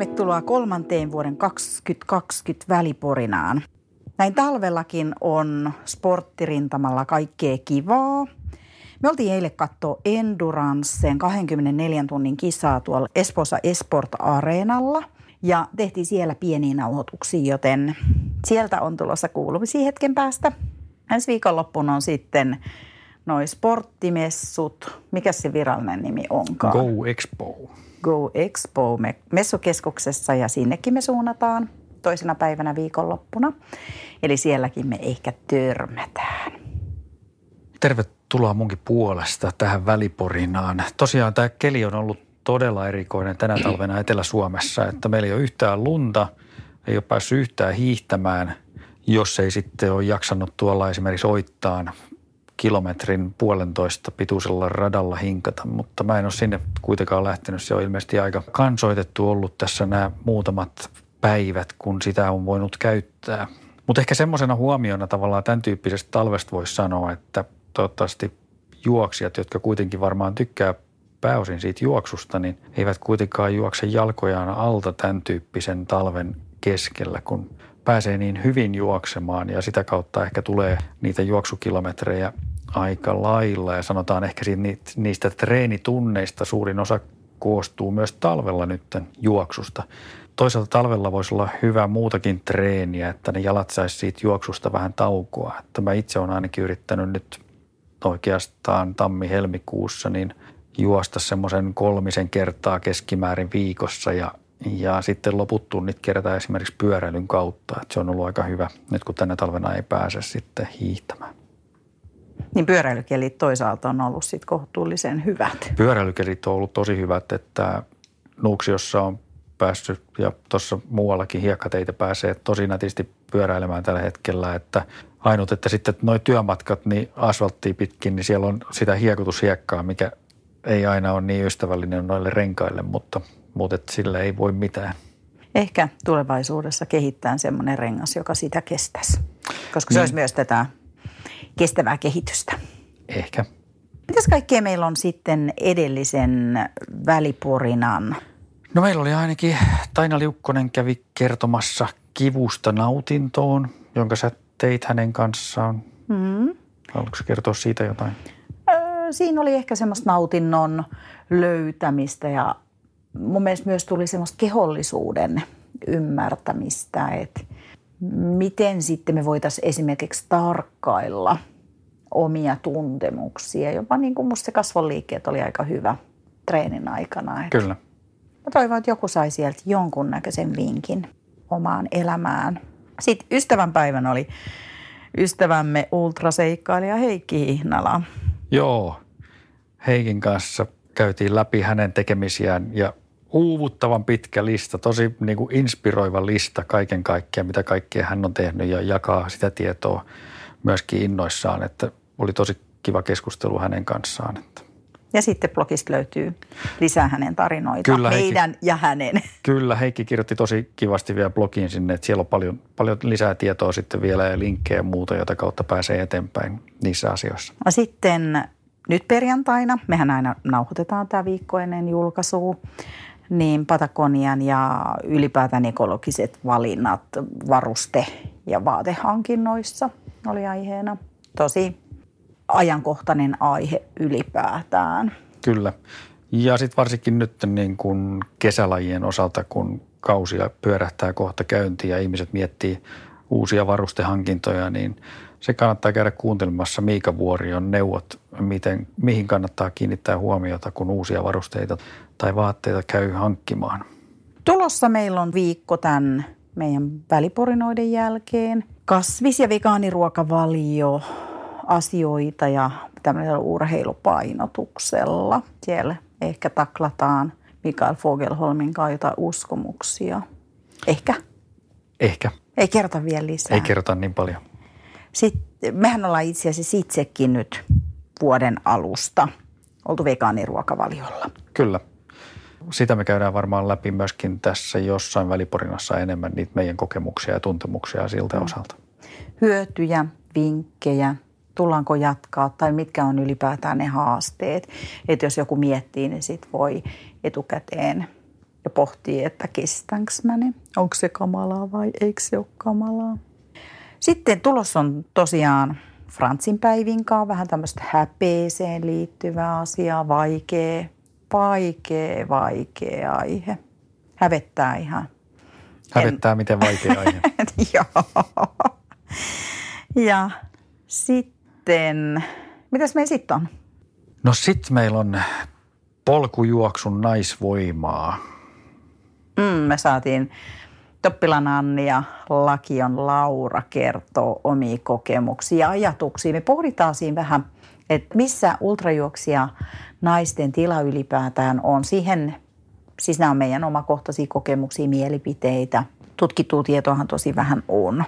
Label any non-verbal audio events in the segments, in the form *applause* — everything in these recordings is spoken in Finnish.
Tervetuloa kolmanteen vuoden 2020 väliporinaan. Näin talvellakin on sporttirintamalla kaikkea kivaa. Me oltiin eilen katsoa Endurancen 24 tunnin kisaa tuolla Espoossa Esport Areenalla ja tehtiin siellä pieniä nauhoituksia, joten sieltä on tulossa kuulumisia hetken päästä. Ensi viikonloppuna on sitten noi sporttimessut. Mikä se virallinen nimi onkaan? Go Expo. Go Expo messukeskuksessa ja sinnekin me suunnataan toisena päivänä viikonloppuna. Eli sielläkin me ehkä törmätään. Tervetuloa munkin puolesta tähän väliporinaan. Tosiaan tämä keli on ollut todella erikoinen tänä talvena Etelä-Suomessa, että meillä ei ole yhtään lunta, ei ole päässyt yhtään hiihtämään, jos ei sitten ole jaksanut tuolla esimerkiksi oittaan kilometrin puolentoista pituisella radalla hinkata, mutta mä en ole sinne kuitenkaan lähtenyt. Se on ilmeisesti aika kansoitettu ollut tässä nämä muutamat päivät, kun sitä on voinut käyttää. Mutta ehkä semmoisena huomiona tavallaan tämän tyyppisestä talvesta voisi sanoa, että toivottavasti juoksijat, jotka kuitenkin varmaan tykkää pääosin siitä juoksusta, niin eivät kuitenkaan juokse jalkojaan alta tämän tyyppisen talven keskellä, kun pääsee niin hyvin juoksemaan ja sitä kautta ehkä tulee niitä juoksukilometrejä aika lailla ja sanotaan ehkä niistä treenitunneista suurin osa koostuu myös talvella nytten juoksusta. Toisaalta talvella voisi olla hyvä muutakin treeniä, että ne jalat saisi siitä juoksusta vähän taukoa. Että mä itse olen ainakin yrittänyt nyt oikeastaan tammi-helmikuussa niin juosta semmoisen kolmisen kertaa keskimäärin viikossa ja, ja sitten loput tunnit kertaa esimerkiksi pyöräilyn kautta. Että se on ollut aika hyvä nyt kun tänä talvena ei pääse sitten hiihtämään. Niin pyöräilykelit toisaalta on ollut sitten kohtuullisen hyvät. Pyöräilykelit on ollut tosi hyvät, että Nuuksiossa on päässyt ja tuossa muuallakin hiekkateitä pääsee tosi nätisti pyöräilemään tällä hetkellä, että ainut, että sitten nuo työmatkat niin asfalttiin pitkin, niin siellä on sitä hiekotushiekkaa, mikä ei aina ole niin ystävällinen noille renkaille, mutta, mutta että sillä ei voi mitään. Ehkä tulevaisuudessa kehittää semmoinen rengas, joka sitä kestäisi, koska se niin. olisi myös tätä kestävää kehitystä. Ehkä. Mitäs kaikkea meillä on sitten edellisen väliporinan? No meillä oli ainakin, Taina Liukkonen kävi kertomassa kivusta nautintoon, jonka sä teit hänen kanssaan. Mm. Haluatko kertoa siitä jotain? Öö, siinä oli ehkä semmoista nautinnon löytämistä ja mun mielestä myös tuli semmoista kehollisuuden ymmärtämistä, että miten sitten me voitaisiin esimerkiksi tarkkailla omia tuntemuksia. Jopa niin kuin musta se kasvonliikkeet oli aika hyvä treenin aikana. Että Kyllä. Mä toivon, että joku sai sieltä jonkunnäköisen vinkin omaan elämään. Sitten ystävänpäivän oli ystävämme ultraseikkailija Heikki Hihnala. Joo, Heikin kanssa käytiin läpi hänen tekemisiään ja uuvuttavan pitkä lista, tosi niin kuin inspiroiva lista kaiken kaikkiaan, mitä kaikkea hän on tehnyt ja jakaa sitä tietoa myöskin innoissaan, että oli tosi kiva keskustelu hänen kanssaan. Että. Ja sitten blogista löytyy lisää hänen tarinoita, kyllä, meidän Heikki, ja hänen. Kyllä, Heikki kirjoitti tosi kivasti vielä blogiin sinne, että siellä on paljon, paljon lisää tietoa sitten vielä ja linkkejä ja muuta, jota kautta pääsee eteenpäin niissä asioissa. No sitten nyt perjantaina, mehän aina nauhoitetaan tämä viikko ennen julkaisua, niin Patagonian ja ylipäätään ekologiset valinnat varuste- ja vaatehankinnoissa oli aiheena. Tosi ajankohtainen aihe ylipäätään. Kyllä. Ja sitten varsinkin nyt niin kun kesälajien osalta, kun kausia pyörähtää kohta käyntiin ja ihmiset miettii uusia varustehankintoja, niin se kannattaa käydä kuuntelemassa Miika Vuorion neuvot, miten, mihin kannattaa kiinnittää huomiota, kun uusia varusteita tai vaatteita käy hankkimaan. Tulossa meillä on viikko tämän meidän väliporinoiden jälkeen. Kasvis- ja vegaaniruokavalio, asioita ja tämmöisellä urheilupainotuksella. Siellä ehkä taklataan Mikael Fogelholmin kanssa jotain uskomuksia. Ehkä. Ehkä. Ei kerta vielä lisää. Ei kerrota niin paljon. Sitten, mehän ollaan itse asiassa itsekin nyt vuoden alusta oltu vegaaniruokavaliolla. Kyllä. Sitä me käydään varmaan läpi myöskin tässä jossain väliporinassa enemmän niitä meidän kokemuksia ja tuntemuksia siltä mm. osalta. Hyötyjä, vinkkejä, tullaanko jatkaa tai mitkä on ylipäätään ne haasteet. Että jos joku miettii, niin sit voi etukäteen ja pohtii, että kestänkö mä ne. Onko se kamalaa vai eikö se ole kamalaa. Sitten tulos on tosiaan Frantsin päivinkaan vähän tämmöistä häpeeseen liittyvää asiaa, vaikea, vaikea, vaikea aihe. Hävettää ihan. Hävettää, en... miten vaikea aihe. *laughs* Joo. Ja sitten, mitäs me sitten on? No sitten meillä on polkujuoksun naisvoimaa. Mm, me saatiin Toppilan Anni ja Lakion Laura kertoo omia kokemuksia ja ajatuksia. Me pohditaan siinä vähän, että missä ultrajuoksia naisten tila ylipäätään on. Siihen, siis nämä on meidän omakohtaisia kokemuksia, mielipiteitä. Tutkittua tietoahan tosi vähän on.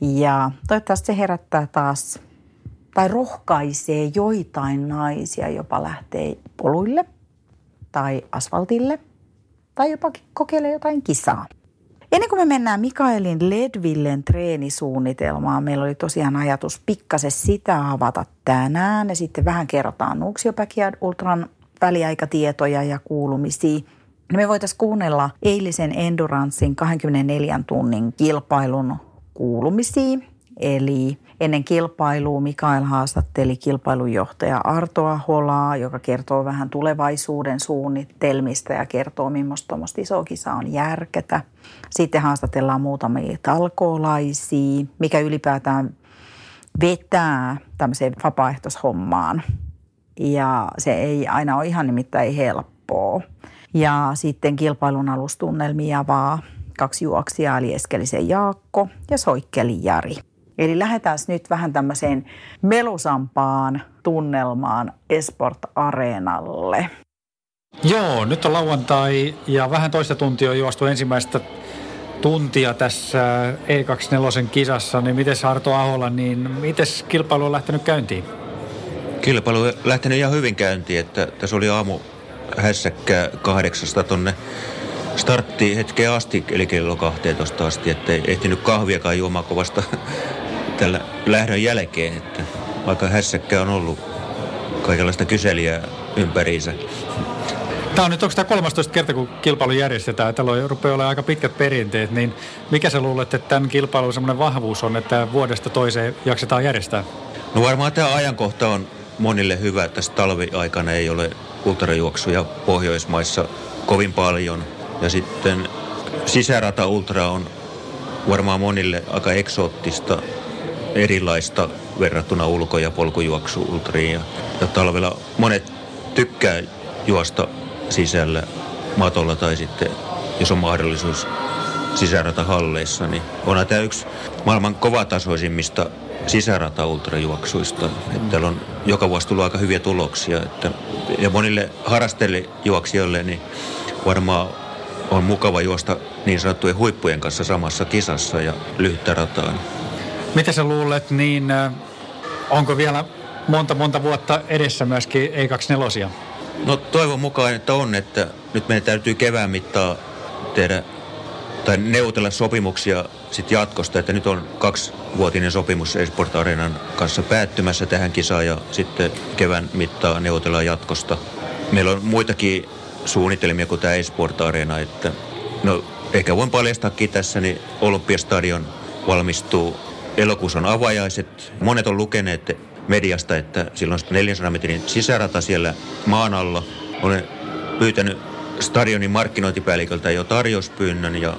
Ja toivottavasti se herättää taas tai rohkaisee joitain naisia jopa lähtee poluille tai asfaltille tai jopa kokeilee jotain kisaa. Ennen kuin me mennään Mikaelin Ledvillen treenisuunnitelmaan, meillä oli tosiaan ajatus pikkasen sitä avata tänään ja sitten vähän kerrotaan Nuuksiopäkiä Ultran väliaikatietoja ja kuulumisia. Me voitaisiin kuunnella eilisen Enduranssin 24 tunnin kilpailun kuulumisia. Eli ennen kilpailua Mikael haastatteli kilpailujohtaja Arto Aholaa, joka kertoo vähän tulevaisuuden suunnitelmista ja kertoo, millaista tuommoista isoa kisaa on järketä. Sitten haastatellaan muutamia talkoolaisia, mikä ylipäätään vetää tämmöiseen vapaaehtoishommaan. Ja se ei aina ole ihan nimittäin helppoa. Ja sitten kilpailun alustunnelmia vaan kaksi juoksijaa, eli Eskelisen Jaakko ja Soikkeli Jari. Eli lähdetään nyt vähän tämmöiseen melusampaan tunnelmaan Esport Areenalle. Joo, nyt on lauantai ja vähän toista tuntia on juostu ensimmäistä tuntia tässä E24 kisassa, niin miten Arto Ahola, niin miten kilpailu on lähtenyt käyntiin? Kilpailu on lähtenyt ihan hyvin käyntiin, että tässä oli aamu hässäkkä kahdeksasta tonne startti hetkeen asti, eli kello 12 asti, ettei ehtinyt kahviakaan juomaan kovasta tällä lähdön jälkeen, että aika hässäkkä on ollut kaikenlaista kyselijää ympäriinsä. Tämä on nyt, onko tämä 13 kerta, kun kilpailu järjestetään? Täällä on, rupeaa olemaan aika pitkät perinteet, niin mikä sä luulet, että tämän kilpailun semmoinen vahvuus on, että vuodesta toiseen jaksetaan järjestää? No varmaan tämä ajankohta on monille hyvä, tässä talviaikana ei ole ultrajuoksuja Pohjoismaissa kovin paljon. Ja sitten sisärata ultra on varmaan monille aika eksoottista, erilaista verrattuna ulko- ja polkujuoksu-ultriin. Ja, ja talvella monet tykkää juosta sisällä matolla tai sitten, jos on mahdollisuus sisärata halleissa, niin onhan tämä yksi maailman kovatasoisimmista sisärata-ultrajuoksuista. Että täällä on joka vuosi tullut aika hyviä tuloksia. Että, ja monille harrastelijuoksijoille niin varmaan on mukava juosta niin sanottujen huippujen kanssa samassa kisassa ja lyhyttä rataan. Mitä sä luulet, niin onko vielä monta monta vuotta edessä myöskin E24? No toivon mukaan, että on, että nyt meidän täytyy kevään mittaa tehdä tai neuvotella sopimuksia sit jatkosta, että nyt on kaksivuotinen sopimus Esport Arenan kanssa päättymässä tähän kisaan ja sitten kevään mittaa neuvotellaan jatkosta. Meillä on muitakin suunnitelmia kuin tämä Esport Arena, että no ehkä voin paljastaakin tässä, niin Olympiastadion valmistuu elokuussa on avajaiset. Monet on lukeneet mediasta, että silloin 400 metrin sisärata siellä maan alla. Olen pyytänyt stadionin markkinointipäälliköltä jo tarjouspyynnön ja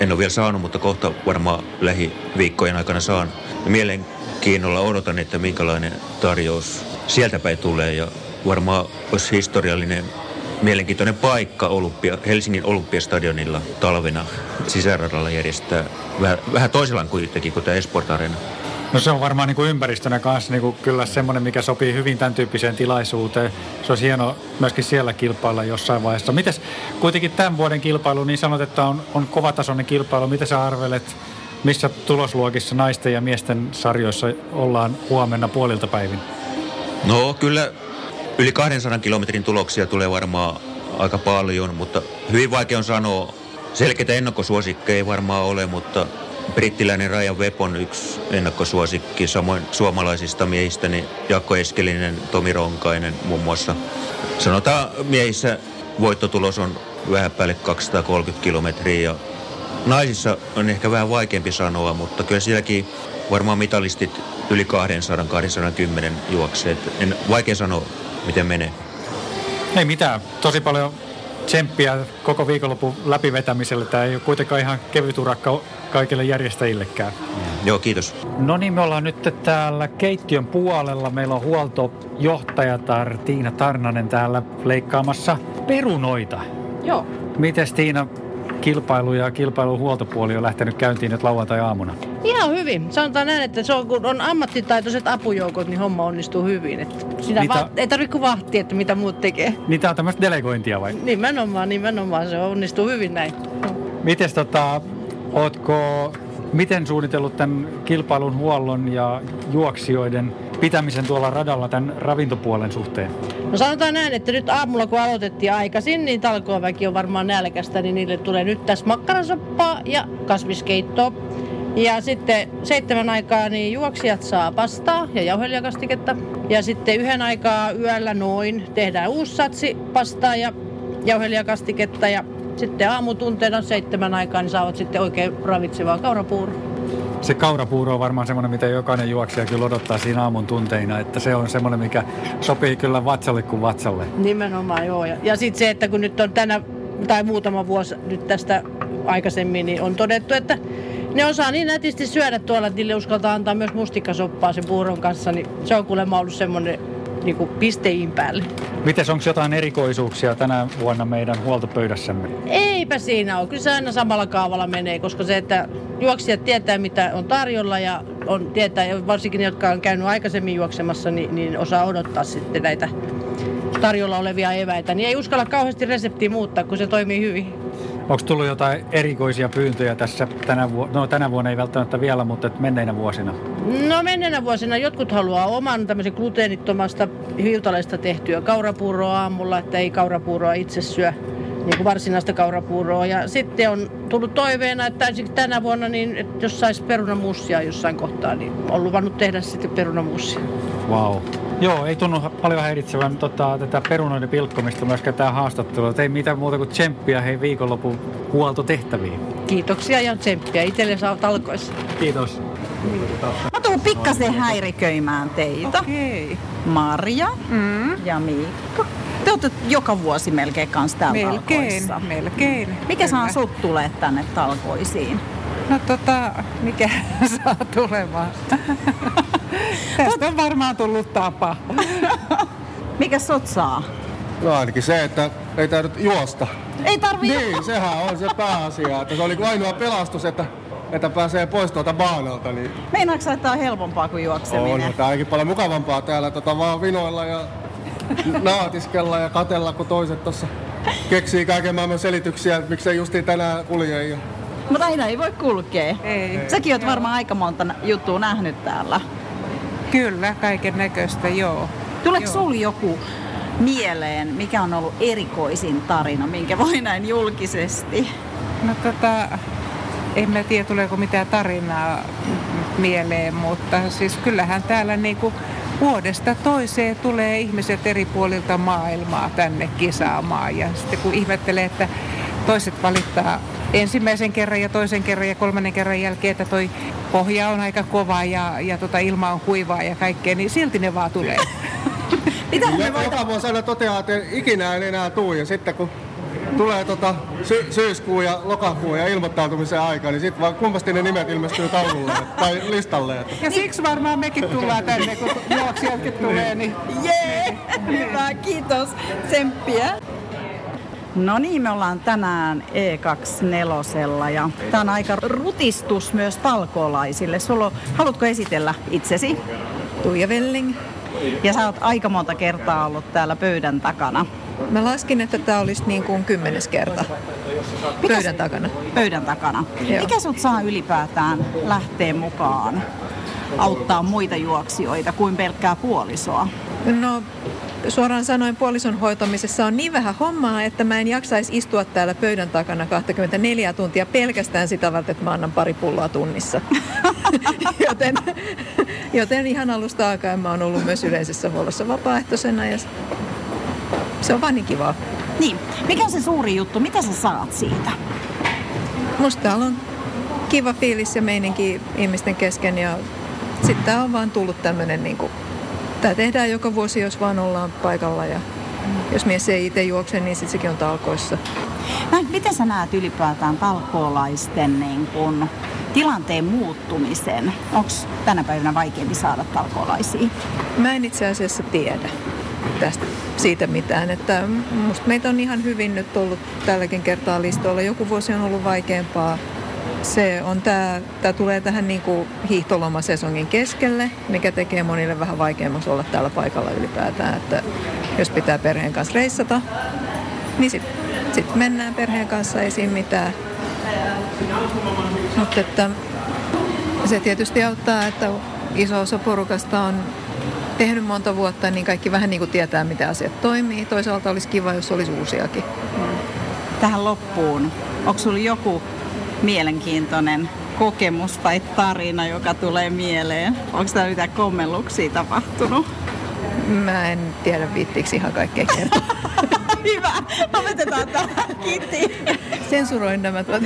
en ole vielä saanut, mutta kohta varmaan lähiviikkojen aikana saan. Mielenkiinnolla odotan, että minkälainen tarjous sieltä päin tulee ja varmaan olisi historiallinen mielenkiintoinen paikka Olympia, Helsingin Olympiastadionilla talvena sisäradalla järjestää vähän, vähän toisella kuitenkin kuin tämä Esport Arena. No se on varmaan niin kuin ympäristönä kanssa niin kuin kyllä semmoinen, mikä sopii hyvin tämän tyyppiseen tilaisuuteen. Se olisi hieno myöskin siellä kilpailla jossain vaiheessa. Mites kuitenkin tämän vuoden kilpailu, niin sanot, että on, on kovatasoinen kilpailu. Mitä sä arvelet, missä tulosluokissa naisten ja miesten sarjoissa ollaan huomenna puolilta päivin? No kyllä yli 200 kilometrin tuloksia tulee varmaan aika paljon, mutta hyvin vaikea on sanoa. Selkeitä ennakkosuosikkeja ei varmaan ole, mutta brittiläinen Ryan Webb on yksi ennakkosuosikki, samoin suomalaisista miehistä, niin Jakko Eskelinen, Tomi Ronkainen muun muassa. Sanotaan miehissä voittotulos on vähän päälle 230 kilometriä. Ja naisissa on ehkä vähän vaikeampi sanoa, mutta kyllä sielläkin varmaan mitalistit yli 200-210 juokseet. En vaikea sanoa, miten menee. Ei mitään. Tosi paljon tsemppiä koko viikonlopun läpivetämiselle. Tämä ei ole kuitenkaan ihan kevyt urakka kaikille järjestäjillekään. Joo, kiitos. No niin, me ollaan nyt täällä keittiön puolella. Meillä on huoltojohtajatar Tiina Tarnanen täällä leikkaamassa perunoita. Joo. Miten Tiina kilpailu ja kilpailun huoltopuoli on lähtenyt käyntiin nyt lauantai-aamuna? Ihan hyvin. Sanotaan näin, että se on, kun on ammattitaitoiset apujoukot, niin homma onnistuu hyvin. Että sitä Niitä- va- ei tarvitse kuin vahtia, että mitä muut tekee. Niin tää on tämmöistä delegointia vai? Nimenomaan, nimenomaan se onnistuu hyvin näin. Mites tota, ootko, miten suunnitellut tämän kilpailun huollon ja juoksijoiden pitämisen tuolla radalla tämän ravintopuolen suhteen? No sanotaan näin, että nyt aamulla kun aloitettiin aikaisin, niin talkooväki on varmaan nälkästä, niin niille tulee nyt tässä makkarasoppaa ja kasviskeittoa. Ja sitten seitsemän aikaa niin juoksijat saa pastaa ja jauhelijakastiketta. Ja sitten yhden aikaa yöllä noin tehdään uusi satsi pastaa ja jauhelijakastiketta. Ja sitten aamutunteena seitsemän aikaa niin saavat sitten oikein ravitsevaa kaurapuuroa. Se kaurapuuro on varmaan semmoinen, mitä jokainen juoksija kyllä odottaa siinä aamun tunteina, että se on semmoinen, mikä sopii kyllä vatsalle kuin vatsalle. Nimenomaan joo. Ja, ja sitten se, että kun nyt on tänä tai muutama vuosi nyt tästä aikaisemmin, niin on todettu, että ne osaa niin nätisti syödä tuolla, että niille uskaltaa antaa myös mustikkasoppaa sen puuron kanssa, niin se on kuulemma ollut semmoinen niin kuin pisteiin päälle. Mites, onko jotain erikoisuuksia tänä vuonna meidän huoltopöydässämme? Eipä siinä ole. Kyllä se aina samalla kaavalla menee, koska se, että juoksijat tietää, mitä on tarjolla ja on, tietää, ja varsinkin ne, jotka on käynyt aikaisemmin juoksemassa, niin, niin osaa odottaa sitten näitä tarjolla olevia eväitä. Niin ei uskalla kauheasti reseptiä muuttaa, kun se toimii hyvin. Onko tullut jotain erikoisia pyyntöjä tässä tänä vuonna? No tänä vuonna ei välttämättä vielä, mutta menneinä vuosina. No menneenä vuosina jotkut haluaa oman tämmöisen gluteenittomasta hiutaleista tehtyä kaurapuuroa aamulla, että ei kaurapuuroa itse syö niin kuin varsinaista kaurapuuroa. Ja sitten on tullut toiveena, että tänä vuonna, niin että jos saisi perunamussia jossain kohtaa, niin on luvannut tehdä sitten perunamussia. Wow. Joo, ei tunnu paljon häiritsevän tota, tätä perunoiden pilkkomista myöskään tämä haastattelu. Ei mitään muuta kuin tsemppiä hei viikonlopun huoltotehtäviin. Kiitoksia ja tsemppiä. Itselle saa talkoissa. Kiitos. Mä tuun pikkasen häiriköimään teitä. Okei. Marja Mm. ja Miikka. Te olette joka vuosi melkein kanssa täällä Melkein, talkoissa. melkein. Mikä saa sut tulee tänne talkoisiin? No tota, mikä *laughs* saa tulemaan? Tästä on varmaan tullut tapa. Mikä sut saa? No ainakin se, että ei täydy juosta. Ei tarvii Niin, sehän on se pääasia. Että se oli kuin ainoa pelastus, että, että pääsee pois tuolta baanalta. Niin Meinaatko että tää on helpompaa kuin juokseminen? on tämä ainakin paljon mukavampaa täällä tota, vaan vinoilla ja naatiskella ja katella, kun toiset tuossa keksii kaiken maailman selityksiä, että miksei justiin tänään kulje. Ja... Mutta aina ei voi kulkea. Ei. Säkin oot varmaan aika monta juttua nähnyt täällä. Kyllä, kaiken näköistä, joo. Tuleeko sul joku mieleen, mikä on ollut erikoisin tarina, minkä voi näin julkisesti? No tota, en mä tiedä tuleeko mitään tarinaa mieleen, mutta siis kyllähän täällä niinku vuodesta toiseen tulee ihmiset eri puolilta maailmaa tänne kisaamaan. Ja sitten kun ihmettelee, että toiset valittaa ensimmäisen kerran ja toisen kerran ja kolmannen kerran jälkeen, että toi pohja on aika kova ja, ja tota ilma on kuivaa ja kaikkea, niin silti ne vaan tulee. *laughs* Mitä Ja, me voi... joka vuosi aina toteaa, että ikinä en enää tuu. Ja sitten kun tulee tota sy- syyskuun ja lokakuun ja ilmoittautumisen aika, niin sitten vaan kummasti ne nimet ilmestyy taululle *laughs* tai listalle. Että Ja siksi varmaan mekin tullaan tänne, kun juoksijatkin tulee, niin Jee! Hyvä, kiitos. Tsemppiä. No niin, me ollaan tänään E24 ja tämä on aika rutistus myös talkoolaisille. Sulla haluatko esitellä itsesi? Tuija Velling. Ja sä oot aika monta kertaa ollut täällä pöydän takana. Mä laskin, että tämä olisi niin kuin kymmenes kerta pöydän takana. Pöydän takana. Joo. Mikä sut saa ylipäätään lähteä mukaan auttaa muita juoksijoita kuin pelkkää puolisoa? No suoraan sanoen puolison hoitamisessa on niin vähän hommaa, että mä en jaksaisi istua täällä pöydän takana 24 tuntia pelkästään sitä varten, että mä annan pari pulloa tunnissa. *laughs* joten, joten ihan alusta alkaen mä oon ollut myös yleisessä huollossa vapaaehtoisena ja se on vaan niin kivaa. Niin, mikä on se suuri juttu? Mitä sä saat siitä? Musta täällä on kiva fiilis ja meininki ihmisten kesken ja sitten tää on vaan tullut tämmönen niinku, tää tehdään joka vuosi, jos vaan ollaan paikalla ja jos mies ei itse juokse, niin sitten sekin on talkoissa. No, miten sä näet ylipäätään talkoolaisten niin kun, tilanteen muuttumisen? Onko tänä päivänä vaikeampi saada talkoolaisia? Mä en itse asiassa tiedä tästä siitä mitään. Että musta meitä on ihan hyvin nyt ollut tälläkin kertaa listoilla. Joku vuosi on ollut vaikeampaa. Se on tää, tää tulee tähän niinku hiihtolomasesongin keskelle, mikä tekee monille vähän vaikeammaksi olla täällä paikalla ylipäätään. Että jos pitää perheen kanssa reissata, niin sitten sit mennään perheen kanssa, ei siinä mitään. Mutta että se tietysti auttaa, että iso osa porukasta on tehnyt monta vuotta, niin kaikki vähän niin kuin tietää, miten asiat toimii. Toisaalta olisi kiva, jos olisi uusiakin. Tähän loppuun, onko sinulla joku mielenkiintoinen kokemus tai tarina, joka tulee mieleen? Onko täällä mitään kommelluksia tapahtunut? Mä en tiedä viittiiksi ihan kaikkea kertaa. *laughs* Hyvä, lopetetaan tähän. Kiitti. Sensuroin nämä tuot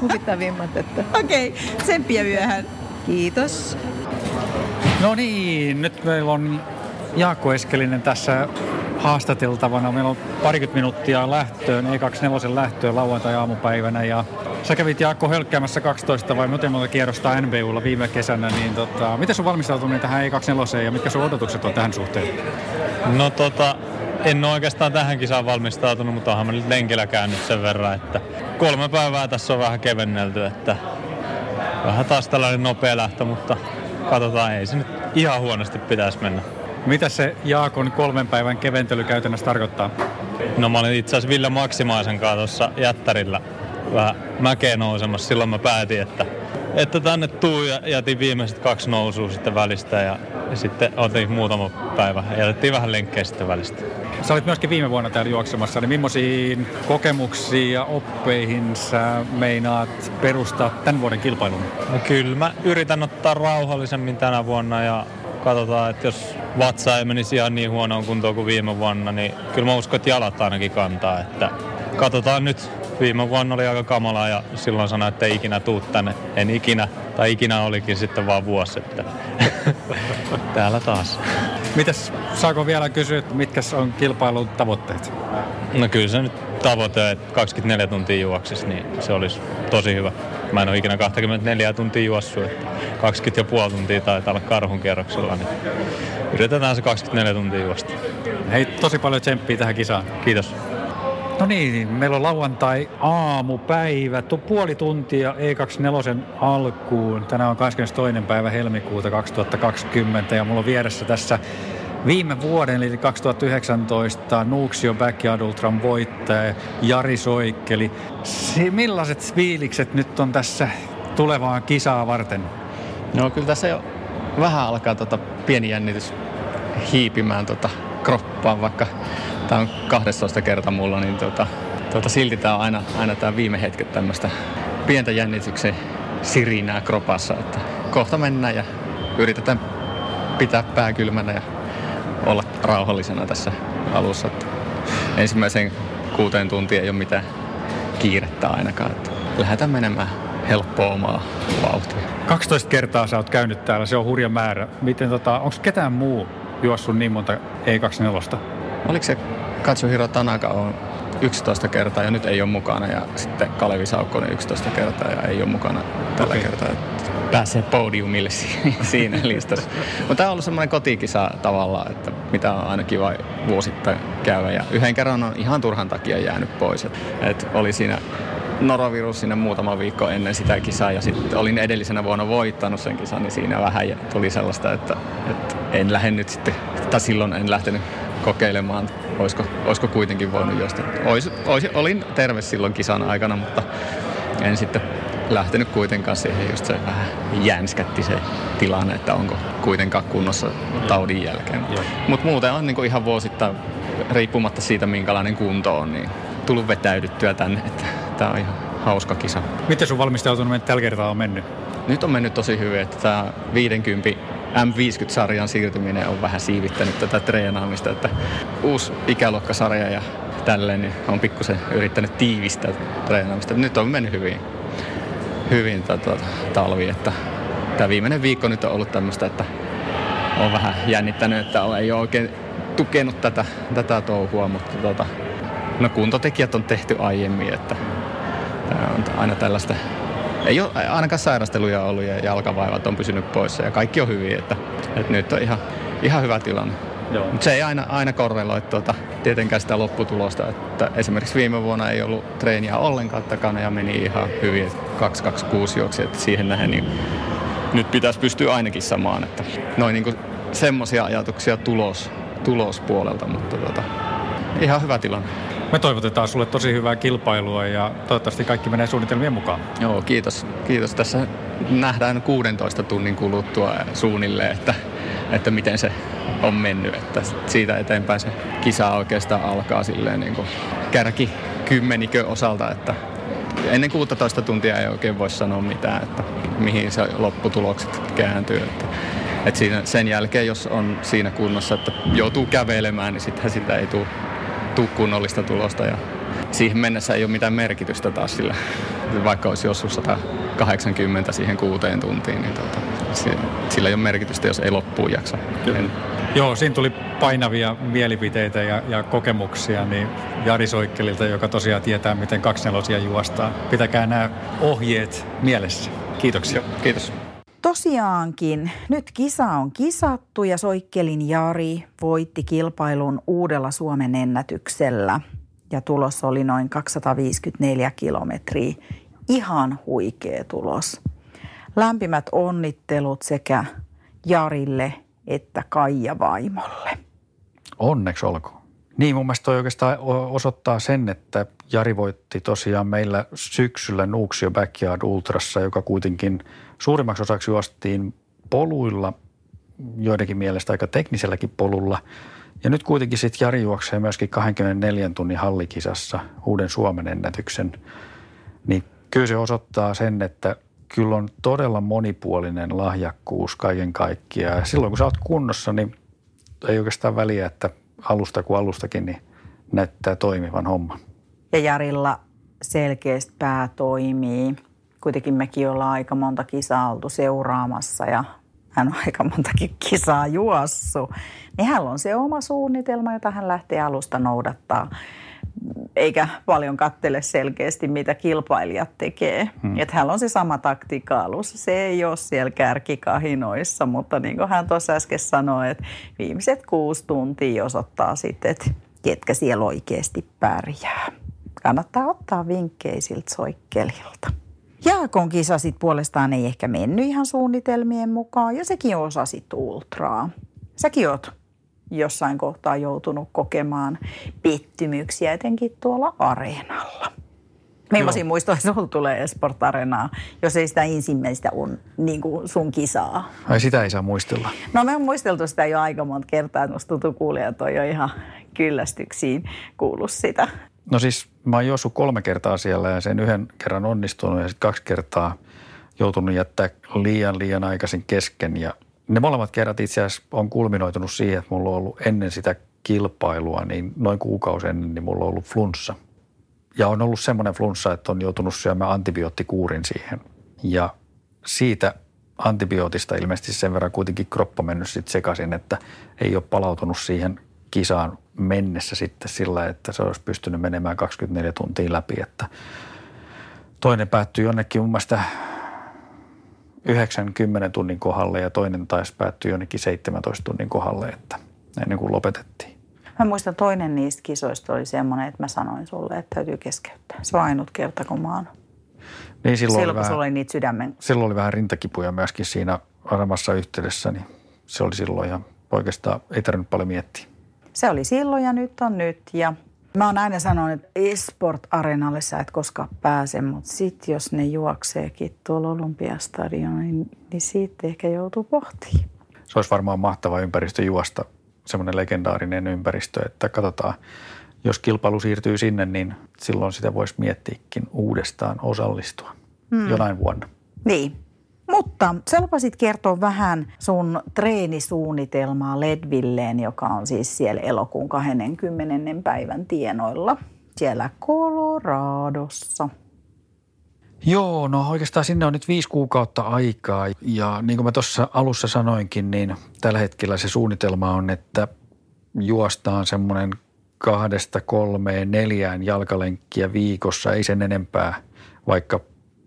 huvittavimmat. Että... Okei, okay, tsemppiä myöhään. Kiitos. No niin, nyt meillä on Jaakko Eskelinen tässä haastateltavana. Meillä on parikymmentä minuuttia lähtöön, E24 lähtöön lauantai-aamupäivänä ja Sä kävit Jaakko hölkkäämässä 12 vai monta kierrosta NBUlla viime kesänä, niin tota, miten sun valmistautuminen tähän E24 ja mitkä sun odotukset on tähän suhteen? No tota, en ole oikeastaan tähän kisaan valmistautunut, mutta onhan mä nyt lenkillä käynyt sen verran, että kolme päivää tässä on vähän kevennelty, että vähän taas tällainen nopea lähtö, mutta katsotaan, ei se nyt ihan huonosti pitäisi mennä. Mitä se Jaakon kolmen päivän keventely käytännössä tarkoittaa? No mä olin itse asiassa Ville Maksimaisen kanssa tuossa jättärillä vähän mäkeä nousemassa. Silloin mä päätin, että, että tänne tuu ja jätin viimeiset kaksi nousua sitten välistä ja, ja sitten otin muutama päivä ja jätettiin vähän lenkkejä sitten välistä. Sä olit myöskin viime vuonna täällä juoksemassa, niin millaisiin kokemuksiin ja oppeihin sä meinaat perustaa tämän vuoden kilpailun? No kyllä mä yritän ottaa rauhallisemmin tänä vuonna ja katsotaan, että jos vatsa ei menisi ihan niin huonoon kuntoon kuin viime vuonna, niin kyllä mä uskon, että jalat ainakin kantaa. Että katsotaan nyt. Viime vuonna oli aika kamalaa ja silloin sanoin, että ei ikinä tuu tänne. En ikinä, tai ikinä olikin sitten vaan vuosi, että *laughs* täällä taas. Mitäs, saako vielä kysyä, mitkä on kilpailun tavoitteet? No kyllä se nyt tavoite, että 24 tuntia juoksis, niin se olisi tosi hyvä. Mä en ole ikinä 24 tuntia juossut, että 20 ja puoli tuntia taitaa olla karhun kierroksella, niin yritetään se 24 tuntia juosta. Hei, tosi paljon tsemppiä tähän kisaan. Kiitos. No niin, meillä on lauantai aamupäivä, tu puoli tuntia E24 alkuun. Tänään on 22. päivä helmikuuta 2020 ja mulla on vieressä tässä viime vuoden, eli 2019, Nuuksio Backyard Ultran voittaja Jari Soikkeli. Millaiset fiilikset nyt on tässä tulevaan kisaa varten? No kyllä tässä jo vähän alkaa tota pieni jännitys hiipimään tota kroppaan, vaikka tämä on 12 kerta mulla, niin tota, tota silti tämä on aina, aina tämä viime hetket tämmöistä pientä jännityksen sirinää kropassa, että kohta mennään ja yritetään pitää pää kylmänä ja olla rauhallisena tässä alussa. Että ensimmäisen kuuteen tuntiin ei ole mitään kiirettä ainakaan. Että lähdetään menemään helppoa omaa vauhtia. 12 kertaa sä oot käynyt täällä, se on hurja määrä. Miten tota, onko ketään muu juossut niin monta E24? Oliko se Katsuhiro Tanaka on 11 kertaa ja nyt ei ole mukana ja sitten Kalevi Saukkonen 11 kertaa ja ei ole mukana tällä okay. kertaa. Pääsee podiumille *laughs* siinä listassa. Mutta tämä on ollut semmoinen kotikisa tavallaan, että mitä on aina kiva vuosittain käydä. Ja yhden kerran on ihan turhan takia jäänyt pois. Et, et oli siinä norovirus sinne muutama viikko ennen sitä kisaa ja sitten olin edellisenä vuonna voittanut sen kisan, niin siinä vähän tuli sellaista, että, että en lähde nyt sitten, tai silloin en lähtenyt kokeilemaan, olisiko, olisiko kuitenkin voinut josta. Ois, ois, olin terve silloin kisan aikana, mutta en sitten lähtenyt kuitenkaan siihen, just se vähän jänskätti se tilanne, että onko kuitenkaan kunnossa taudin jälkeen. Mutta muuten on niinku ihan vuosittain, riippumatta siitä minkälainen kunto on, niin tullut vetäydyttyä tänne, että tämä on ihan hauska kisa. Miten sun valmistautuminen tällä kertaa on mennyt? Nyt on mennyt tosi hyvin, että tämä 50 M50-sarjan siirtyminen on vähän siivittänyt tätä treenaamista, että uusi ikäluokkasarja ja tälleen, niin on pikkusen yrittänyt tiivistää treenaamista. Nyt on mennyt hyvin, hyvin tota, talvi, että tämä viimeinen viikko nyt on ollut tämmöistä, että on vähän jännittänyt, että ei ole oikein tukenut tätä, tätä touhua, mutta tota, no kuntotekijät on tehty aiemmin, että on aina tällaista ei ole ainakaan sairasteluja ollut ja jalkavaivat on pysynyt poissa ja kaikki on hyvin, että, että nyt on ihan, ihan hyvä tilanne. Mutta se ei aina, aina korreloi tuota, tietenkään sitä lopputulosta. Että esimerkiksi viime vuonna ei ollut treeniä ollenkaan takana ja meni ihan hyvin. 226 juoksi, että siihen nähden niin nyt pitäisi pystyä ainakin samaan. Että noin niin semmoisia ajatuksia tulos, tulospuolelta, mutta tuota, ihan hyvä tilanne. Me toivotetaan sulle tosi hyvää kilpailua ja toivottavasti kaikki menee suunnitelmien mukaan. Joo, kiitos. Kiitos. Tässä nähdään 16 tunnin kuluttua suunnilleen, että, että miten se on mennyt. Että siitä eteenpäin se kisa oikeastaan alkaa silleen niin kuin kärki kymmenikö osalta, että ennen 16 tuntia ei oikein voi sanoa mitään, että mihin se lopputulokset kääntyy. Että, että siinä, sen jälkeen, jos on siinä kunnossa, että joutuu kävelemään, niin sittenhän sitä ei tule tuu kunnollista tulosta ja siihen mennessä ei ole mitään merkitystä taas sillä. Vaikka olisi joskus 180 siihen kuuteen tuntiin, niin sillä ei ole merkitystä, jos ei loppuun jaksa. En... Joo, siinä tuli painavia mielipiteitä ja, ja kokemuksia niin Jari Soikkelilta, joka tosiaan tietää, miten kaksinelosia juostaa. Pitäkää nämä ohjeet mielessä. Kiitoksia. Joo, kiitos. Tosiaankin, nyt kisa on kisattu ja Soikkelin Jari voitti kilpailun uudella Suomen ennätyksellä. Ja tulos oli noin 254 kilometriä. Ihan huikea tulos. Lämpimät onnittelut sekä Jarille että Kaija vaimolle. Onneksi olkoon. Niin, mun mielestä toi oikeastaan osoittaa sen, että Jari voitti tosiaan meillä syksyllä Nuuksio Backyard Ultrassa, joka kuitenkin suurimmaksi osaksi juostiin poluilla, joidenkin mielestä aika tekniselläkin polulla. Ja nyt kuitenkin sitten Jari juoksee myöskin 24 tunnin hallikisassa uuden Suomen ennätyksen. Niin kyllä se osoittaa sen, että kyllä on todella monipuolinen lahjakkuus kaiken kaikkiaan. Ja silloin kun sä oot kunnossa, niin ei oikeastaan väliä, että alusta kuin alustakin, niin näyttää toimivan homman. Ja Jarilla selkeästi pää toimii. Kuitenkin mekin ollaan aika monta kisaa oltu seuraamassa ja hän on aika montakin kisaa juossu. Niin hän on se oma suunnitelma, jota hän lähtee alusta noudattaa. Eikä paljon kattele selkeästi, mitä kilpailijat tekee. Hmm. Että hän on se sama taktiikka alussa. Se ei ole siellä kärkikahinoissa, mutta niin kuin hän tuossa äsken sanoi, että viimeiset kuusi tuntia osoittaa sitten, että ketkä siellä oikeasti pärjää. Kannattaa ottaa vinkkejä siltä soikkelilta. Jaakon kisa sit puolestaan ei ehkä mennyt ihan suunnitelmien mukaan ja sekin osasi ultraa. Säkin oot jossain kohtaa joutunut kokemaan pettymyksiä etenkin tuolla areenalla. Millaisia muistoja sinulla tulee Esport Arenaa, jos ei sitä ensimmäistä on niin kuin sun kisaa? Ai sitä ei saa muistella. No me on muisteltu sitä jo aika monta kertaa, että musta tuntuu kuulijat on jo ihan kyllästyksiin kuullut sitä. No siis mä oon juossut kolme kertaa siellä ja sen yhden kerran onnistunut ja sitten kaksi kertaa joutunut jättää liian liian aikaisin kesken. Ja ne molemmat kerrat itse asiassa on kulminoitunut siihen, että mulla on ollut ennen sitä kilpailua, niin noin kuukausi ennen, niin mulla on ollut flunssa. Ja on ollut semmoinen flunssa, että on joutunut syömään antibioottikuurin siihen. Ja siitä antibiootista ilmeisesti sen verran kuitenkin kroppa mennyt sitten sekaisin, että ei ole palautunut siihen kisaan mennessä sitten sillä, että se olisi pystynyt menemään 24 tuntia läpi. Että toinen päättyi jonnekin mun mielestä 90 tunnin kohdalle ja toinen taisi päättyi jonnekin 17 tunnin kohdalle, että ennen kuin lopetettiin. Mä muistan toinen niistä kisoista oli semmoinen, että mä sanoin sulle, että täytyy keskeyttää. Se on ainut kerta, kun mä oon. Niin silloin, silloin oli vähän, oli niitä sydämen... Silloin oli vähän rintakipuja myöskin siinä samassa yhteydessä, niin se oli silloin ihan oikeastaan ei tarvinnut paljon miettiä. Se oli silloin ja nyt on nyt. Ja mä oon aina sanonut, että esport-areenalle sä et koskaan pääse, mutta sit jos ne juokseekin tuolla Olympiastadionin, niin siitä ehkä joutuu pohtimaan. Se olisi varmaan mahtava ympäristö juosta, semmoinen legendaarinen ympäristö, että katsotaan, jos kilpailu siirtyy sinne, niin silloin sitä voisi miettiäkin uudestaan osallistua hmm. jonain vuonna. Niin, Mutta sä lupasit kertoa vähän sun treenisuunnitelmaa Ledvilleen, joka on siis siellä elokuun 20. päivän tienoilla siellä Coloradossa. Joo, no oikeastaan sinne on nyt viisi kuukautta aikaa ja niin kuin mä tuossa alussa sanoinkin, niin tällä hetkellä se suunnitelma on, että juostaan semmoinen kahdesta kolmeen neljään jalkalenkkiä viikossa, ei sen enempää, vaikka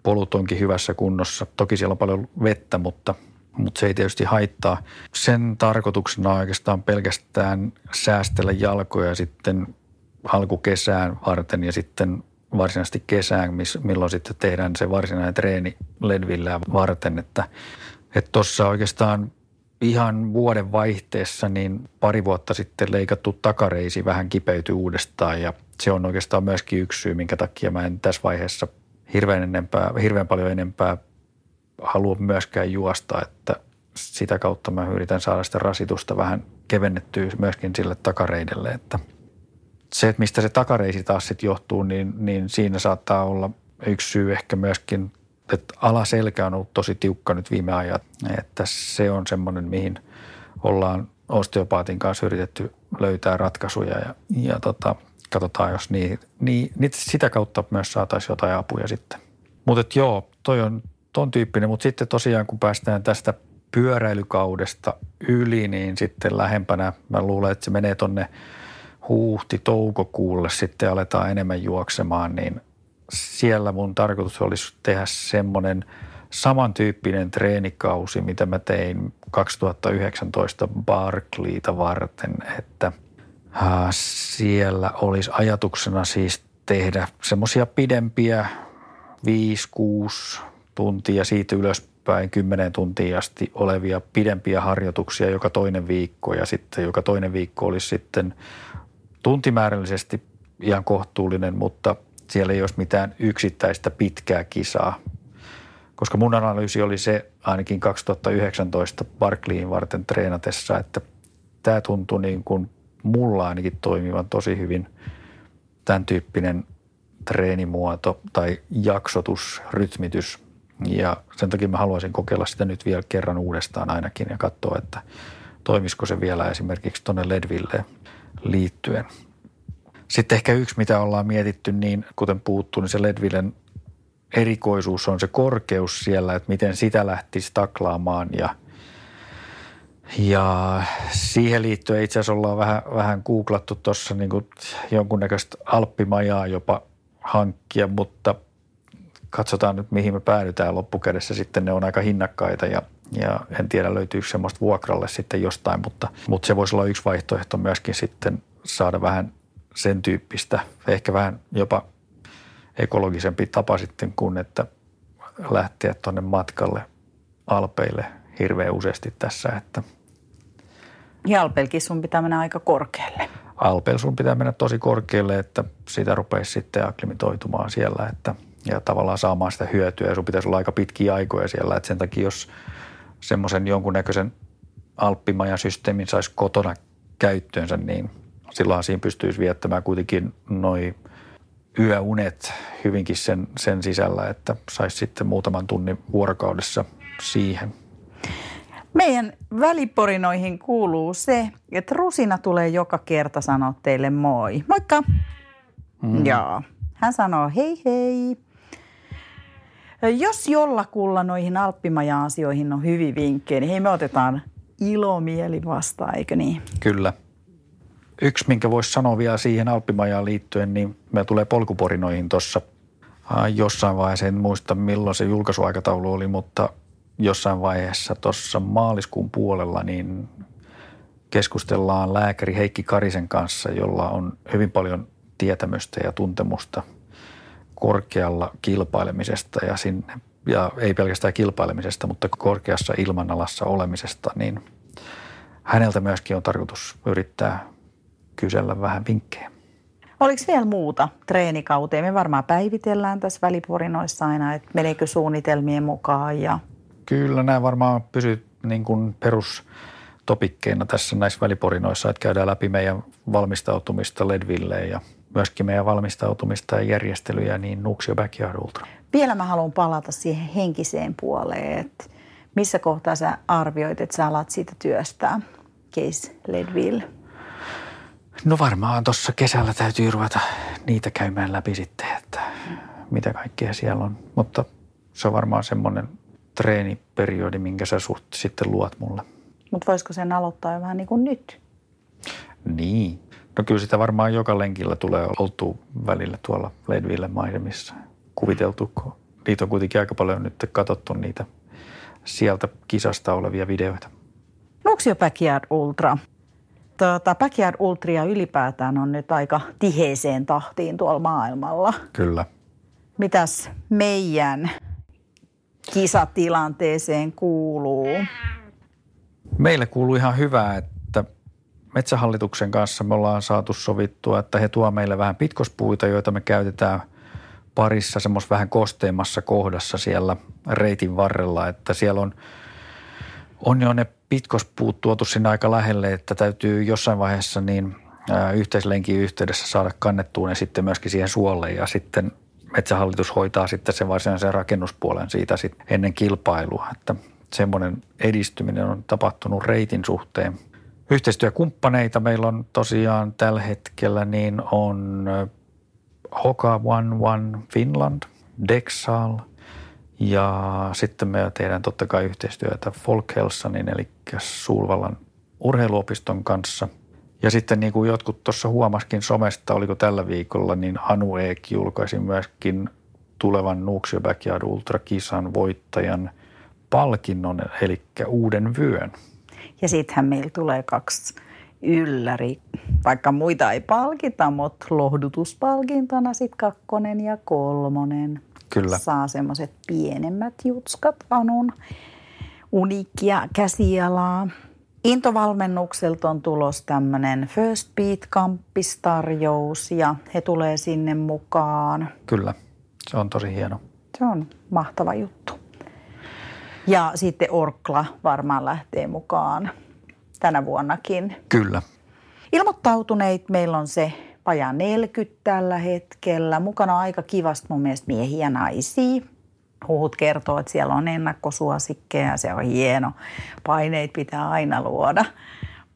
polut onkin hyvässä kunnossa. Toki siellä on paljon vettä, mutta, mutta se ei tietysti haittaa. Sen tarkoituksena on oikeastaan pelkästään säästellä jalkoja sitten alkukesään varten ja sitten varsinaisesti kesään, milloin sitten tehdään se varsinainen treeni ledvillä varten. Että tuossa oikeastaan ihan vuoden vaihteessa niin pari vuotta sitten leikattu takareisi vähän kipeytyi uudestaan ja se on oikeastaan myöskin yksi syy, minkä takia mä en tässä vaiheessa hirveän, enempää, hirveän paljon enempää halua myöskään juosta, että sitä kautta mä yritän saada sitä rasitusta vähän kevennettyä myöskin sille takareidelle, että se, että mistä se takareisi taas sitten johtuu, niin, niin siinä saattaa olla yksi syy ehkä myöskin että alaselkä on ollut tosi tiukka nyt viime ajat, että se on semmoinen, mihin ollaan osteopaatin kanssa yritetty löytää ratkaisuja ja, ja tota, katsotaan, jos niin, niin, niin sitä kautta myös saataisiin jotain apuja sitten. Mutta joo, toi on ton tyyppinen, mutta sitten tosiaan kun päästään tästä pyöräilykaudesta yli, niin sitten lähempänä mä luulen, että se menee tonne huhti-toukokuulle sitten aletaan enemmän juoksemaan, niin siellä mun tarkoitus olisi tehdä semmoinen samantyyppinen treenikausi, mitä mä tein 2019 Barclayta varten, että siellä olisi ajatuksena siis tehdä semmoisia pidempiä 5-6 tuntia siitä ylöspäin 10 tuntia asti olevia pidempiä harjoituksia joka toinen viikko ja sitten joka toinen viikko olisi sitten tuntimäärällisesti ihan kohtuullinen, mutta – siellä ei olisi mitään yksittäistä pitkää kisaa. Koska mun analyysi oli se ainakin 2019 Barclayin varten treenatessa, että tämä tuntui niin kuin mulla ainakin toimivan tosi hyvin tämän tyyppinen treenimuoto tai jaksotus, rytmitys. Ja sen takia mä haluaisin kokeilla sitä nyt vielä kerran uudestaan ainakin ja katsoa, että toimisiko se vielä esimerkiksi tuonne Ledville liittyen. Sitten ehkä yksi, mitä ollaan mietitty, niin kuten puuttuu, niin se Ledvillen erikoisuus on se korkeus siellä, että miten sitä lähtisi taklaamaan ja, ja siihen liittyen itse asiassa ollaan vähän, vähän googlattu tuossa niin jonkunnäköistä alppimajaa jopa hankkia, mutta katsotaan nyt mihin me päädytään loppukädessä. Sitten ne on aika hinnakkaita ja, ja en tiedä löytyykö semmoista vuokralle sitten jostain, mutta, mutta se voisi olla yksi vaihtoehto myöskin sitten saada vähän sen tyyppistä, ehkä vähän jopa ekologisempi tapa sitten kuin, että lähteä tuonne matkalle Alpeille hirveän useasti tässä, että ja Alpelkin sun pitää mennä aika korkealle. Alpel sun pitää mennä tosi korkealle, että sitä rupeisi sitten akklimitoitumaan siellä että, ja tavallaan saamaan sitä hyötyä. Ja sun pitäisi olla aika pitkiä aikoja siellä, että sen takia jos semmoisen jonkunnäköisen alppimajan systeemin saisi kotona käyttöönsä, niin silloin siinä pystyisi viettämään kuitenkin noin yöunet hyvinkin sen, sen sisällä, että saisi sitten muutaman tunnin vuorokaudessa siihen. Meidän väliporinoihin kuuluu se, että Rusina tulee joka kerta sanoa teille moi. Moikka! Mm. Joo. Hän sanoo hei hei. Jos jollakulla noihin alppimaja-asioihin on hyvin vinkkejä, niin hei me otetaan ilomieli vastaan, eikö niin? Kyllä. Yksi, minkä voisi sanoa vielä siihen Alppimajaan liittyen, niin me tulee polkuporinoihin tuossa jossain vaiheessa, en muista milloin se julkaisuaikataulu oli, mutta jossain vaiheessa tuossa maaliskuun puolella niin keskustellaan lääkäri Heikki Karisen kanssa, jolla on hyvin paljon tietämystä ja tuntemusta korkealla kilpailemisesta ja, sinne, ja ei pelkästään kilpailemisesta, mutta korkeassa ilmanalassa olemisesta, niin häneltä myöskin on tarkoitus yrittää kysellä vähän vinkkejä. Oliko vielä muuta treenikauteen? Me varmaan päivitellään tässä väliporinoissa aina, että meneekö suunnitelmien mukaan. Ja... Kyllä nämä varmaan pysyy niin kuin perustopikkeina tässä näissä väliporinoissa, että käydään läpi meidän valmistautumista Ledvilleen ja myöskin meidän valmistautumista ja järjestelyjä, niin Nuuksio Backyard Ultra. Vielä mä haluan palata siihen henkiseen puoleen, että missä kohtaa sä arvioit, että sä alat siitä työstää Case Leadville? No varmaan tuossa kesällä täytyy ruveta niitä käymään läpi sitten, että mitä kaikkea siellä on. Mutta se on varmaan semmoinen treeniperiodi, minkä sä suht sitten luot mulle. Mutta voisiko sen aloittaa jo vähän niin kuin nyt? Niin. No kyllä sitä varmaan joka lenkillä tulee oltu välillä tuolla Leadville maisemissa kuviteltu, kun niitä on kuitenkin aika paljon nyt katsottu niitä sieltä kisasta olevia videoita. Nuuksio Backyard Ultra. Tuota, Backyard Ultria ylipäätään on nyt aika tiheeseen tahtiin tuolla maailmalla. Kyllä. Mitäs meidän kisatilanteeseen kuuluu? Meille kuuluu ihan hyvää, että Metsähallituksen kanssa me ollaan saatu sovittua, että he tuo meille vähän pitkospuita, joita me käytetään parissa semmoisessa vähän kosteimmassa kohdassa siellä reitin varrella, että siellä on, on jo ne pitkospuut tuotu sinne aika lähelle, että täytyy jossain vaiheessa niin yhteislenkin yhteydessä saada kannettua ne sitten myöskin siihen suolle ja sitten Metsähallitus hoitaa sitten sen varsinaisen rakennuspuolen siitä sitten ennen kilpailua, että semmoinen edistyminen on tapahtunut reitin suhteen. Yhteistyökumppaneita meillä on tosiaan tällä hetkellä niin on Hoka One One Finland, Dexal ja sitten me tehdään totta kai yhteistyötä Folkhelsanin eli Sulvalan urheiluopiston kanssa. Ja sitten niin kuin jotkut tuossa huomaskin somesta, oliko tällä viikolla, niin Anu Eek julkaisi myöskin tulevan Nuuksio Backyard Ultra-kisan voittajan palkinnon, eli uuden vyön. Ja sittenhän meillä tulee kaksi ylläri, vaikka muita ei palkita, mutta lohdutuspalkintona sitten kakkonen ja kolmonen. Kyllä. Saa semmoiset pienemmät jutskat Anun uniikkia käsialaa. Intovalmennukselta on tulos tämmöinen First Beat-kamppistarjous ja he tulee sinne mukaan. Kyllä, se on tosi hieno. Se on mahtava juttu. Ja sitten Orkla varmaan lähtee mukaan tänä vuonnakin. Kyllä. Ilmoittautuneet meillä on se vajaa 40 tällä hetkellä. Mukana aika kivasti mun mielestä miehiä ja naisia. Huhut kertoo, että siellä on ennakkosuosikkeja, se on hieno. Paineet pitää aina luoda.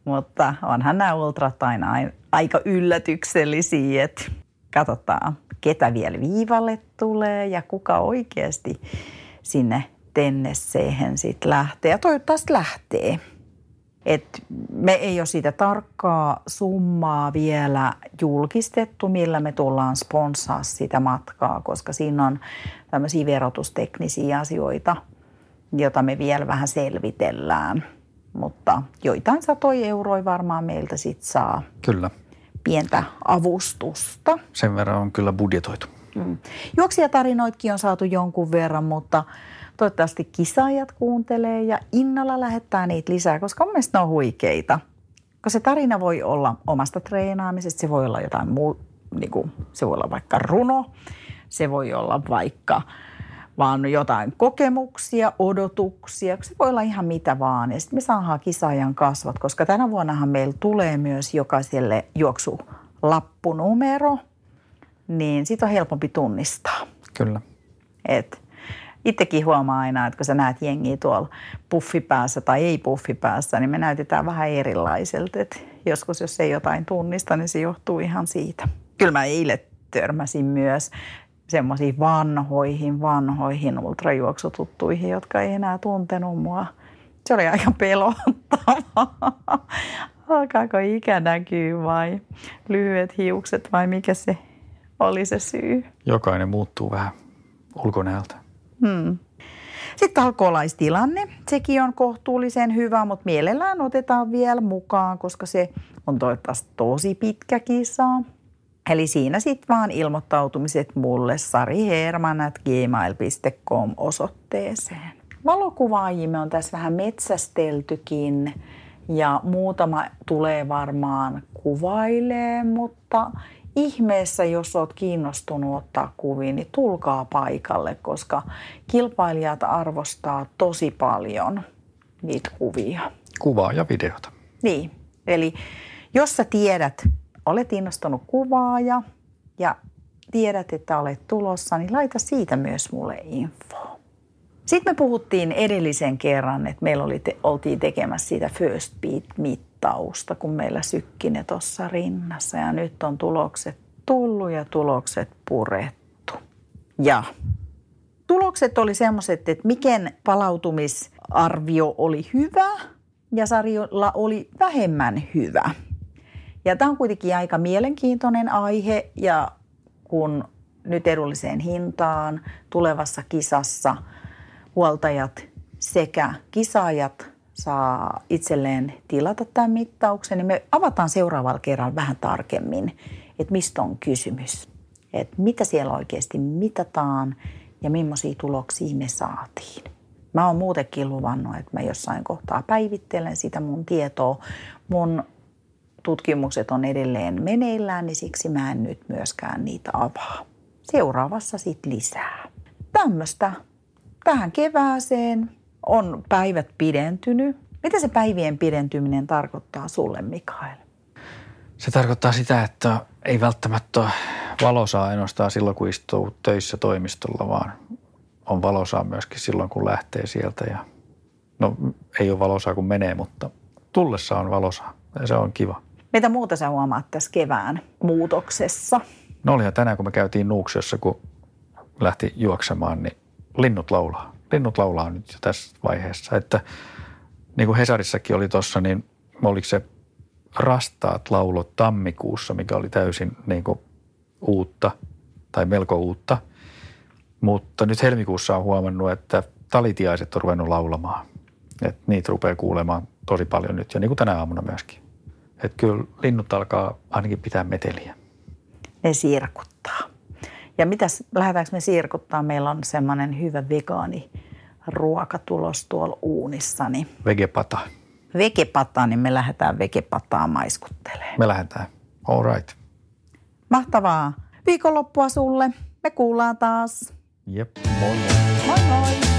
Mutta onhan nämä ultrat aina aika yllätyksellisiä, että katsotaan, ketä vielä viivalle tulee ja kuka oikeasti sinne tennesseehen sitten lähtee. Ja toivottavasti lähtee. Et me ei ole siitä tarkkaa summaa vielä julkistettu, millä me tullaan sponssaa sitä matkaa, koska siinä on tämmöisiä verotusteknisiä asioita, joita me vielä vähän selvitellään. Mutta joitain satoja euroja varmaan meiltä sitten saa. Kyllä. Pientä avustusta. Sen verran on kyllä budjetoitu. Mm. Juoksijatarinoitkin on saatu jonkun verran, mutta Toivottavasti kisaajat kuuntelee ja innolla lähettää niitä lisää, koska mun mielestä ne on huikeita. Koska se tarina voi olla omasta treenaamisesta, se voi olla jotain muu, niin kuin, se voi olla vaikka runo, se voi olla vaikka vaan jotain kokemuksia, odotuksia, se voi olla ihan mitä vaan. Ja sitten me saadaan kisaajan kasvat, koska tänä vuonnahan meillä tulee myös jokaiselle juoksu lappunumero, niin sitä on helpompi tunnistaa. Kyllä. Et itsekin huomaa aina, että kun sä näet jengiä tuolla puffipäässä tai ei puffipäässä, niin me näytetään vähän erilaiselta. Et joskus, jos ei jotain tunnista, niin se johtuu ihan siitä. Kyllä mä eilen törmäsin myös semmoisiin vanhoihin, vanhoihin ultrajuoksututtuihin, jotka ei enää tuntenut mua. Se oli aika pelottavaa. Alkaako ikä näkyy vai lyhyet hiukset vai mikä se oli se syy? Jokainen muuttuu vähän ulkonäöltä. Hmm. Sitten alkoholaistilanne. Sekin on kohtuullisen hyvä, mutta mielellään otetaan vielä mukaan, koska se on toivottavasti tosi pitkä kisa. Eli siinä sitten vaan ilmoittautumiset mulle sariherman.gmail.com osoitteeseen. Valokuvaajimme on tässä vähän metsästeltykin ja muutama tulee varmaan kuvailee, mutta ihmeessä, jos olet kiinnostunut ottaa kuvia, niin tulkaa paikalle, koska kilpailijat arvostaa tosi paljon niitä kuvia. Kuvaa ja videota. Niin, eli jos sä tiedät, olet innostunut kuvaaja ja tiedät, että olet tulossa, niin laita siitä myös mulle info. Sitten me puhuttiin edellisen kerran, että meillä oli te, oltiin tekemässä sitä first beat-mittausta, kun meillä sykkine tuossa rinnassa. Ja nyt on tulokset tullut ja tulokset purettu. Ja tulokset oli semmoiset, että mikä palautumisarvio oli hyvä ja sarjolla oli vähemmän hyvä. Ja tämä on kuitenkin aika mielenkiintoinen aihe ja kun nyt edulliseen hintaan tulevassa kisassa huoltajat sekä kisaajat saa itselleen tilata tämän mittauksen, niin me avataan seuraavalla kerralla vähän tarkemmin, että mistä on kysymys. Että mitä siellä oikeasti mitataan ja millaisia tuloksia me saatiin. Mä oon muutenkin luvannut, että mä jossain kohtaa päivittelen sitä mun tietoa. Mun tutkimukset on edelleen meneillään, niin siksi mä en nyt myöskään niitä avaa. Seuraavassa sitten lisää. Tämmöistä tähän kevääseen on päivät pidentynyt. Mitä se päivien pidentyminen tarkoittaa sulle, Mikael? Se tarkoittaa sitä, että ei välttämättä valosaa ainoastaan silloin, kun istuu töissä toimistolla, vaan on valosaa myöskin silloin, kun lähtee sieltä. Ja, no ei ole valosaa, kun menee, mutta tullessa on valosaa ja se on kiva. Mitä muuta sä huomaat tässä kevään muutoksessa? No olihan tänään, kun me käytiin Nuuksiossa, kun lähti juoksemaan, niin linnut laulaa. Linnut laulaa nyt jo tässä vaiheessa. Että niin kuin Hesarissakin oli tuossa, niin oliko se rastaat laulot tammikuussa, mikä oli täysin niin kuin uutta tai melko uutta. Mutta nyt helmikuussa on huomannut, että talitiaiset on ruvennut laulamaan. Että niitä rupeaa kuulemaan tosi paljon nyt ja niin kuin tänä aamuna myöskin. Että kyllä linnut alkaa ainakin pitää meteliä. Ne sirkuttaa. Ja mitäs, lähdetäänkö me sirkuttaa? Meillä on semmoinen hyvä vegaani ruokatulos tuolla uunissa. Niin Vegepata. Vegepata, niin me lähdetään vegepataa maiskuttelemaan. Me lähdetään. All right. Mahtavaa viikonloppua sulle. Me kuullaan taas. Jep, moi moi. Moi moi.